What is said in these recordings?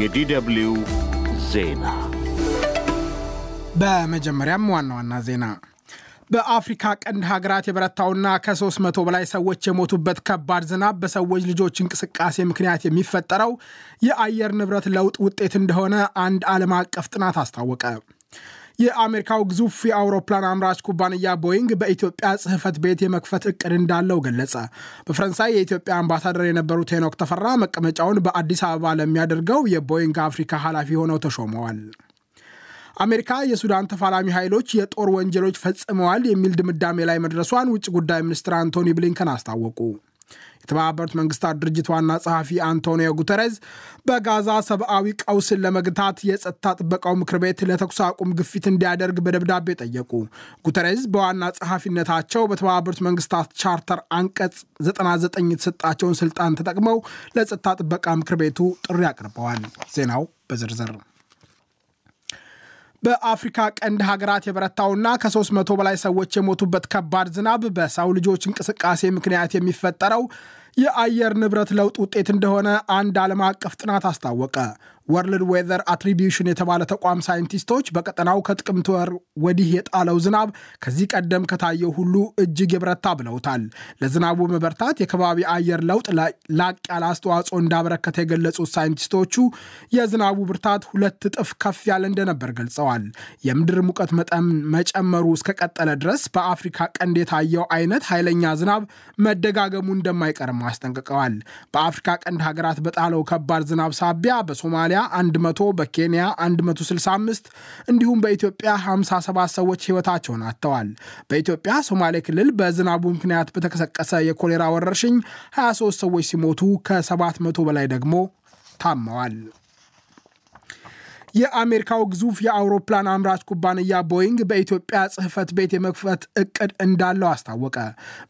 የዲደብሊው ዜና በመጀመሪያም ዋና ዋና ዜና በአፍሪካ ቀንድ ሀገራት የበረታውና ከ300 በላይ ሰዎች የሞቱበት ከባድ ዝናብ በሰዎች ልጆች እንቅስቃሴ ምክንያት የሚፈጠረው የአየር ንብረት ለውጥ ውጤት እንደሆነ አንድ ዓለም አቀፍ ጥናት አስታወቀ። የአሜሪካው ግዙፍ የአውሮፕላን አምራች ኩባንያ ቦይንግ በኢትዮጵያ ጽሕፈት ቤት የመክፈት እቅድ እንዳለው ገለጸ። በፈረንሳይ የኢትዮጵያ አምባሳደር የነበሩት ሄኖክ ተፈራ መቀመጫውን በአዲስ አበባ ለሚያደርገው የቦይንግ አፍሪካ ኃላፊ ሆነው ተሾመዋል። አሜሪካ የሱዳን ተፋላሚ ኃይሎች የጦር ወንጀሎች ፈጽመዋል የሚል ድምዳሜ ላይ መድረሷን ውጭ ጉዳይ ሚኒስትር አንቶኒ ብሊንከን አስታወቁ። የተባበሩት መንግስታት ድርጅት ዋና ጸሐፊ አንቶኒዮ ጉተሬዝ በጋዛ ሰብአዊ ቀውስን ለመግታት የጸጥታ ጥበቃው ምክር ቤት ለተኩስ አቁም ግፊት እንዲያደርግ በደብዳቤ ጠየቁ። ጉተሬዝ በዋና ጸሐፊነታቸው በተባበሩት መንግስታት ቻርተር አንቀጽ 99 የተሰጣቸውን ስልጣን ተጠቅመው ለጸጥታ ጥበቃ ምክር ቤቱ ጥሪ አቅርበዋል። ዜናው በዝርዝር በአፍሪካ ቀንድ ሀገራት የበረታውና ከ300 በላይ ሰዎች የሞቱበት ከባድ ዝናብ በሰው ልጆች እንቅስቃሴ ምክንያት የሚፈጠረው የአየር ንብረት ለውጥ ውጤት እንደሆነ አንድ ዓለም አቀፍ ጥናት አስታወቀ። ወርልድ ዌዘር አትሪቢዩሽን የተባለ ተቋም ሳይንቲስቶች በቀጠናው ከጥቅምት ወር ወዲህ የጣለው ዝናብ ከዚህ ቀደም ከታየው ሁሉ እጅግ የበረታ ብለውታል። ለዝናቡ መበርታት የከባቢ አየር ለውጥ ላቅ ያለ አስተዋጽኦ እንዳበረከተ የገለጹት ሳይንቲስቶቹ የዝናቡ ብርታት ሁለት እጥፍ ከፍ ያለ እንደነበር ገልጸዋል። የምድር ሙቀት መጠን መጨመሩ እስከቀጠለ ድረስ በአፍሪካ ቀንድ የታየው አይነት ኃይለኛ ዝናብ መደጋገሙ እንደማይቀርም አስጠንቅቀዋል። በአፍሪካ ቀንድ ሀገራት በጣለው ከባድ ዝናብ ሳቢያ በሶማሊያ 100 በኬንያ 165 እንዲሁም በኢትዮጵያ 57 ሰዎች ሕይወታቸውን አጥተዋል። በኢትዮጵያ ሶማሌ ክልል በዝናቡ ምክንያት በተቀሰቀሰ የኮሌራ ወረርሽኝ 23 ሰዎች ሲሞቱ ከ700 በላይ ደግሞ ታመዋል። የአሜሪካው ግዙፍ የአውሮፕላን አምራች ኩባንያ ቦይንግ በኢትዮጵያ ጽሕፈት ቤት የመክፈት እቅድ እንዳለው አስታወቀ።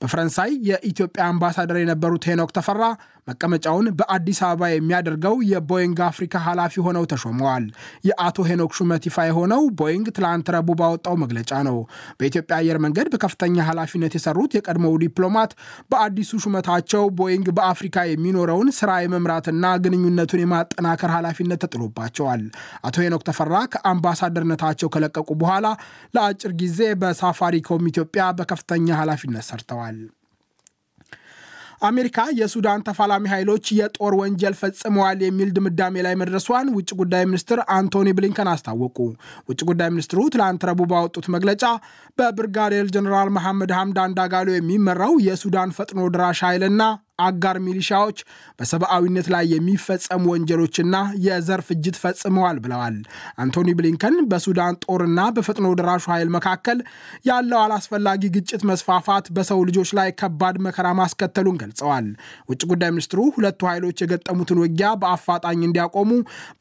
በፈረንሳይ የኢትዮጵያ አምባሳደር የነበሩት ሄኖክ ተፈራ መቀመጫውን በአዲስ አበባ የሚያደርገው የቦይንግ አፍሪካ ኃላፊ ሆነው ተሾመዋል። የአቶ ሄኖክ ሹመት ይፋ የሆነው ቦይንግ ትላንት ረቡዕ ባወጣው መግለጫ ነው። በኢትዮጵያ አየር መንገድ በከፍተኛ ኃላፊነት የሰሩት የቀድሞው ዲፕሎማት በአዲሱ ሹመታቸው ቦይንግ በአፍሪካ የሚኖረውን ስራ የመምራትና ግንኙነቱን የማጠናከር ኃላፊነት ተጥሎባቸዋል። አቶ ሄኖክ ተፈራ ከአምባሳደርነታቸው ከለቀቁ በኋላ ለአጭር ጊዜ በሳፋሪኮም ኢትዮጵያ በከፍተኛ ኃላፊነት ሰርተዋል። አሜሪካ የሱዳን ተፋላሚ ኃይሎች የጦር ወንጀል ፈጽመዋል የሚል ድምዳሜ ላይ መድረሷን ውጭ ጉዳይ ሚኒስትር አንቶኒ ብሊንከን አስታወቁ። ውጭ ጉዳይ ሚኒስትሩ ትላንት ረቡዕ ባወጡት መግለጫ በብርጋዴር ጀኔራል መሐመድ ሐምዳን ዳጋሎ የሚመራው የሱዳን ፈጥኖ ድራሽ ኃይልና አጋር ሚሊሻዎች በሰብአዊነት ላይ የሚፈጸሙ ወንጀሎችና የዘር ፍጅት ፈጽመዋል ብለዋል። አንቶኒ ብሊንከን በሱዳን ጦርና በፈጥኖ ደራሹ ኃይል መካከል ያለው አላስፈላጊ ግጭት መስፋፋት በሰው ልጆች ላይ ከባድ መከራ ማስከተሉን ገልጸዋል። ውጭ ጉዳይ ሚኒስትሩ ሁለቱ ኃይሎች የገጠሙትን ውጊያ በአፋጣኝ እንዲያቆሙ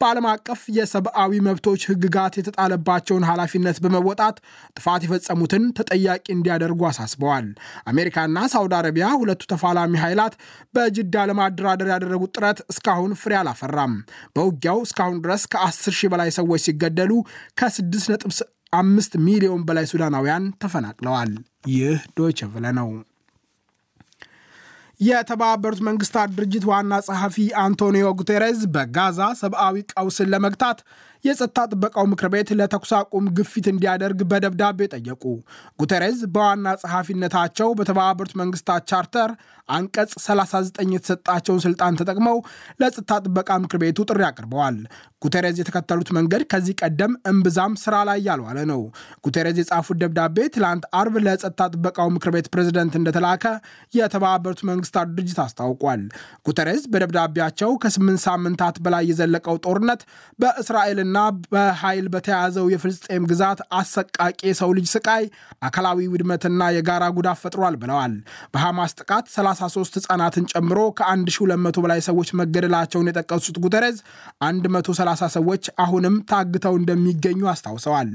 በዓለም አቀፍ የሰብአዊ መብቶች ሕግጋት የተጣለባቸውን ኃላፊነት በመወጣት ጥፋት የፈጸሙትን ተጠያቂ እንዲያደርጉ አሳስበዋል። አሜሪካና ሳውዲ አረቢያ ሁለቱ ተፋላሚ ኃይላት በጅዳ ለማደራደር ያደረጉት ጥረት እስካሁን ፍሬ አላፈራም። በውጊያው እስካሁን ድረስ ከ10 ሺህ በላይ ሰዎች ሲገደሉ ከ6.5 ሚሊዮን በላይ ሱዳናውያን ተፈናቅለዋል። ይህ ዶይቸ ቬለ ነው። የተባበሩት መንግስታት ድርጅት ዋና ጸሐፊ አንቶኒዮ ጉቴሬዝ በጋዛ ሰብአዊ ቀውስን ለመግታት የጸጥታ ጥበቃው ምክር ቤት ለተኩስ አቁም ግፊት እንዲያደርግ በደብዳቤ ጠየቁ። ጉተሬዝ በዋና ጸሐፊነታቸው በተባበሩት መንግስታት ቻርተር አንቀጽ 39 የተሰጣቸውን ስልጣን ተጠቅመው ለጸጥታ ጥበቃ ምክር ቤቱ ጥሪ አቅርበዋል። ጉተሬዝ የተከተሉት መንገድ ከዚህ ቀደም እምብዛም ስራ ላይ ያልዋለ ነው። ጉተሬዝ የጻፉት ደብዳቤ ትላንት አርብ ለጸጥታ ጥበቃው ምክር ቤት ፕሬዝደንት እንደተላከ የተባበሩት መንግስታት ድርጅት አስታውቋል። ጉተሬዝ በደብዳቤያቸው ከስምንት ሳምንታት በላይ የዘለቀው ጦርነት በእስራኤልና በኃይል በተያዘው የፍልስጤም ግዛት አሰቃቂ የሰው ልጅ ስቃይ፣ አካላዊ ውድመትና የጋራ ጉዳት ፈጥሯል ብለዋል። በሐማስ ጥቃት 33 ሕፃናትን ጨምሮ ከ1200 በላይ ሰዎች መገደላቸውን የጠቀሱት ጉተሬዝ 130 ሰዎች አሁንም ታግተው እንደሚገኙ አስታውሰዋል።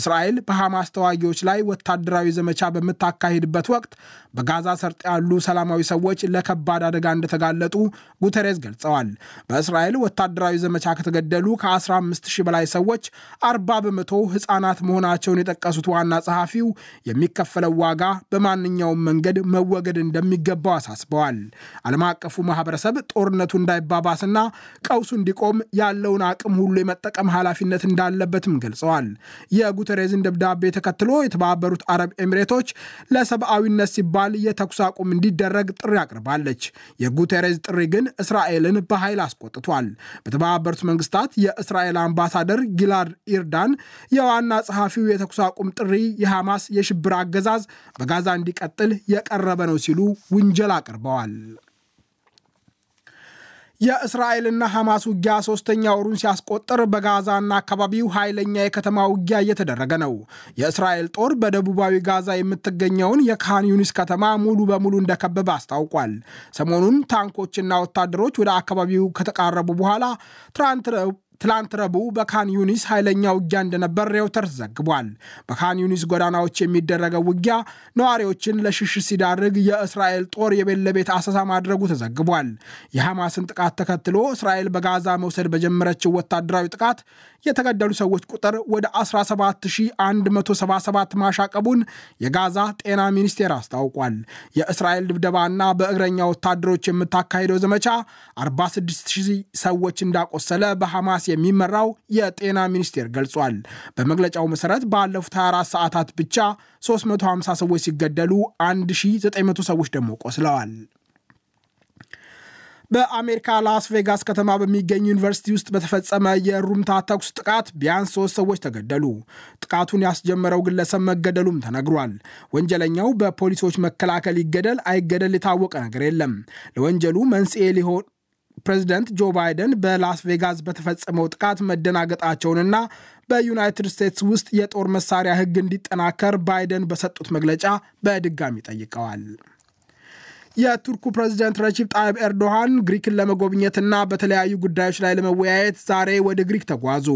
እስራኤል በሐማስ ተዋጊዎች ላይ ወታደራዊ ዘመቻ በምታካሂድበት ወቅት በጋዛ ሰርጥ ያሉ ሰላማዊ ሰዎች ለከባድ አደጋ እንደተጋለጡ ጉተሬዝ ገልጸዋል። በእስራኤል ወታደራዊ ዘመቻ ከተገደሉ ከ15 ሺህ በላይ ሰዎች 40 በመቶ ሕፃናት መሆናቸውን የጠቀሱት ዋና ጸሐፊው የሚከፈለው ዋጋ በማንኛውም መንገድ መወገድ እንደሚገባው አሳስበዋል። ዓለም አቀፉ ማህበረሰብ ጦርነቱ እንዳይባባስና ቀውሱ እንዲቆም ያለውን አቅም ሁሉ የመጠቀም ኃላፊነት እንዳለበትም ገልጸዋል። የጉተሬዝን ደብዳቤ ተከትሎ የተባበሩት አረብ ኤሚሬቶች ለሰብአዊነት ሲባል የተኩስ አቁም እንዲደረግ ጥሪ አቅርባለች። የጉተሬዝ ጥሪ ግን እስራኤልን በኃይል አስቆጥቷል። በተባበሩት መንግስታት የእስራኤል አምባሳደር ጊላድ ኢርዳን የዋና ጸሐፊው የተኩስ አቁም ጥሪ የሐማስ የሽብር አገዛዝ በጋዛ እንዲቀጥል የቀረበ ነው ሲሉ ውንጀል አቅርበዋል። የእስራኤልና ሐማስ ውጊያ ሶስተኛ ወሩን ሲያስቆጥር በጋዛና አካባቢው ኃይለኛ የከተማ ውጊያ እየተደረገ ነው። የእስራኤል ጦር በደቡባዊ ጋዛ የምትገኘውን የካን ዩኒስ ከተማ ሙሉ በሙሉ እንደከበበ አስታውቋል። ሰሞኑን ታንኮችና ወታደሮች ወደ አካባቢው ከተቃረቡ በኋላ ትላንት ረቡዕ በካን ዩኒስ ኃይለኛ ውጊያ እንደነበር ሬውተርስ ዘግቧል። በካን ዩኒስ ጎዳናዎች የሚደረገው ውጊያ ነዋሪዎችን ለሽሽት ሲዳርግ የእስራኤል ጦር የቤት ለቤት አሰሳ ማድረጉ ተዘግቧል። የሐማስን ጥቃት ተከትሎ እስራኤል በጋዛ መውሰድ በጀመረችው ወታደራዊ ጥቃት የተገደሉ ሰዎች ቁጥር ወደ 17177 ማሻቀቡን የጋዛ ጤና ሚኒስቴር አስታውቋል። የእስራኤል ድብደባና በእግረኛ ወታደሮች የምታካሄደው ዘመቻ 46000 ሰዎች እንዳቆሰለ በሐማስ የሚመራው የጤና ሚኒስቴር ገልጿል። በመግለጫው መሰረት ባለፉት 24 ሰዓታት ብቻ 350 ሰዎች ሲገደሉ 1900 ሰዎች ደግሞ ቆስለዋል። በአሜሪካ ላስ ቬጋስ ከተማ በሚገኝ ዩኒቨርሲቲ ውስጥ በተፈጸመ የሩምታ ተኩስ ጥቃት ቢያንስ ሶስት ሰዎች ተገደሉ። ጥቃቱን ያስጀመረው ግለሰብ መገደሉም ተነግሯል። ወንጀለኛው በፖሊሶች መከላከል ይገደል አይገደል የታወቀ ነገር የለም። ለወንጀሉ መንስኤ ሊሆን ፕሬዚደንት ጆ ባይደን በላስ ቬጋስ በተፈጸመው ጥቃት መደናገጣቸውንና በዩናይትድ ስቴትስ ውስጥ የጦር መሳሪያ ሕግ እንዲጠናከር ባይደን በሰጡት መግለጫ በድጋሚ ጠይቀዋል። የቱርኩ ፕሬዚደንት ረጂብ ጣይብ ኤርዶሃን ግሪክን ለመጎብኘትና በተለያዩ ጉዳዮች ላይ ለመወያየት ዛሬ ወደ ግሪክ ተጓዙ።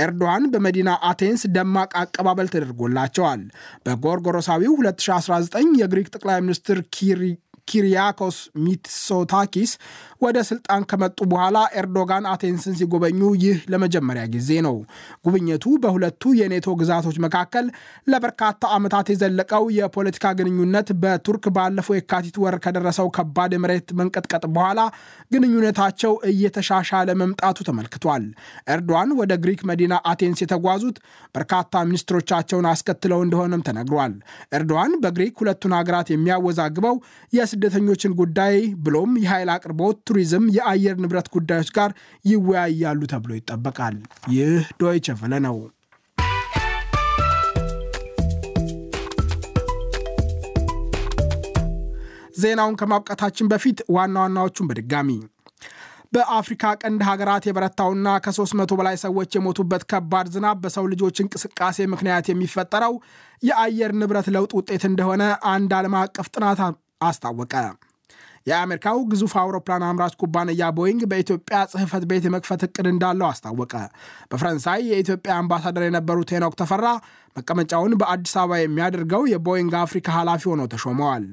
ኤርዶሃን በመዲና አቴንስ ደማቅ አቀባበል ተደርጎላቸዋል። በጎርጎሮሳዊው 2019 የግሪክ ጠቅላይ ሚኒስትር ኪሪ ኪሪያኮስ ሚትሶታኪስ ወደ ስልጣን ከመጡ በኋላ ኤርዶጋን አቴንስን ሲጎበኙ ይህ ለመጀመሪያ ጊዜ ነው። ጉብኝቱ በሁለቱ የኔቶ ግዛቶች መካከል ለበርካታ ዓመታት የዘለቀው የፖለቲካ ግንኙነት በቱርክ ባለፈው የካቲት ወር ከደረሰው ከባድ የመሬት መንቀጥቀጥ በኋላ ግንኙነታቸው እየተሻሻለ መምጣቱ ተመልክቷል። ኤርዶዋን ወደ ግሪክ መዲና አቴንስ የተጓዙት በርካታ ሚኒስትሮቻቸውን አስከትለው እንደሆነም ተነግሯል። ኤርዶዋን በግሪክ ሁለቱን ሀገራት የሚያወዛግበው የስደተኞችን ጉዳይ ብሎም የኃይል አቅርቦት፣ ቱሪዝም፣ የአየር ንብረት ጉዳዮች ጋር ይወያያሉ ተብሎ ይጠበቃል። ይህ ዶይቸ ቨለ ነው። ዜናውን ከማብቃታችን በፊት ዋና ዋናዎቹን በድጋሚ በአፍሪካ ቀንድ ሀገራት የበረታውና ከ300 በላይ ሰዎች የሞቱበት ከባድ ዝናብ በሰው ልጆች እንቅስቃሴ ምክንያት የሚፈጠረው የአየር ንብረት ለውጥ ውጤት እንደሆነ አንድ ዓለም አቀፍ ጥናት አስታወቀ። የአሜሪካው ግዙፍ አውሮፕላን አምራች ኩባንያ ቦይንግ በኢትዮጵያ ጽሕፈት ቤት የመክፈት እቅድ እንዳለው አስታወቀ። በፈረንሳይ የኢትዮጵያ አምባሳደር የነበሩት ሄኖክ ተፈራ መቀመጫውን በአዲስ አበባ የሚያደርገው የቦይንግ አፍሪካ ኃላፊ ሆነው ተሾመዋል።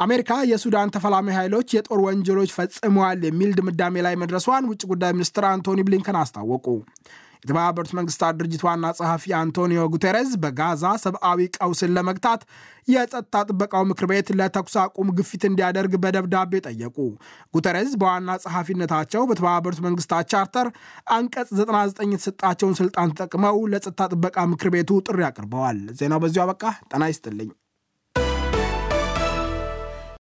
አሜሪካ የሱዳን ተፈላሚ ኃይሎች የጦር ወንጀሎች ፈጽመዋል የሚል ድምዳሜ ላይ መድረሷን ውጭ ጉዳይ ሚኒስትር አንቶኒ ብሊንከን አስታወቁ። የተባበሩት መንግስታት ድርጅት ዋና ጸሐፊ አንቶኒዮ ጉቴሬዝ በጋዛ ሰብአዊ ቀውስን ለመግታት የጸጥታ ጥበቃው ምክር ቤት ለተኩስ አቁም ግፊት እንዲያደርግ በደብዳቤ ጠየቁ። ጉተሬዝ በዋና ጸሐፊነታቸው በተባበሩት መንግስታት ቻርተር አንቀጽ 99 የተሰጣቸውን ስልጣን ተጠቅመው ለጸጥታ ጥበቃ ምክር ቤቱ ጥሪ አቅርበዋል። ዜናው በዚሁ አበቃ። ጤና ይስጥልኝ።